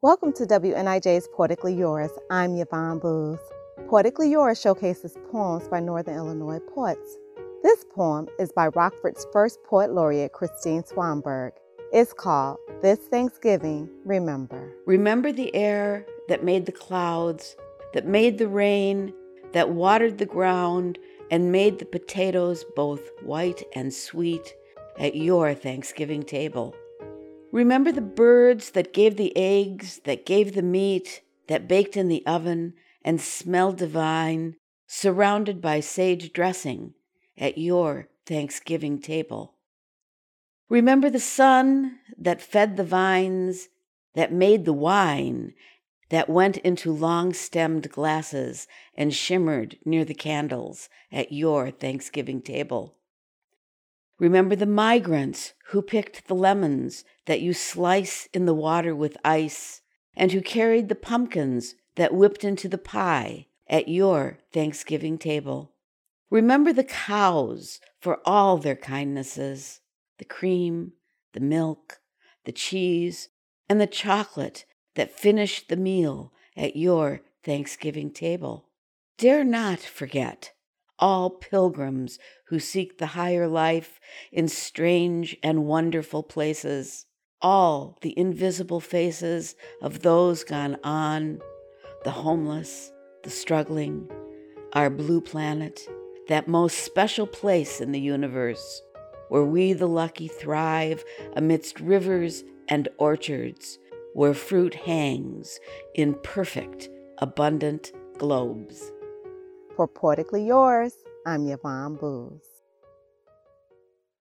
Welcome to WNIJ's Poetically Yours. I'm Yvonne Boose. Poetically Yours showcases poems by Northern Illinois poets. This poem is by Rockford's first poet laureate, Christine Swanberg. It's called This Thanksgiving, Remember. Remember the air that made the clouds, that made the rain, that watered the ground, and made the potatoes both white and sweet at your Thanksgiving table. Remember the birds that gave the eggs, that gave the meat, that baked in the oven and smelled divine, surrounded by sage dressing at your Thanksgiving table. Remember the sun that fed the vines, that made the wine, that went into long stemmed glasses and shimmered near the candles at your Thanksgiving table. Remember the migrants who picked the lemons that you slice in the water with ice, and who carried the pumpkins that whipped into the pie at your Thanksgiving table. Remember the cows for all their kindnesses the cream, the milk, the cheese, and the chocolate that finished the meal at your Thanksgiving table. Dare not forget all pilgrims who seek the higher life in strange and wonderful places, all the invisible faces of those gone on, the homeless, the struggling, our blue planet, that most special place in the universe, where we the lucky thrive amidst rivers and orchards, where fruit hangs in perfect, abundant globes. Poetically Yours, I'm Yvonne Boose.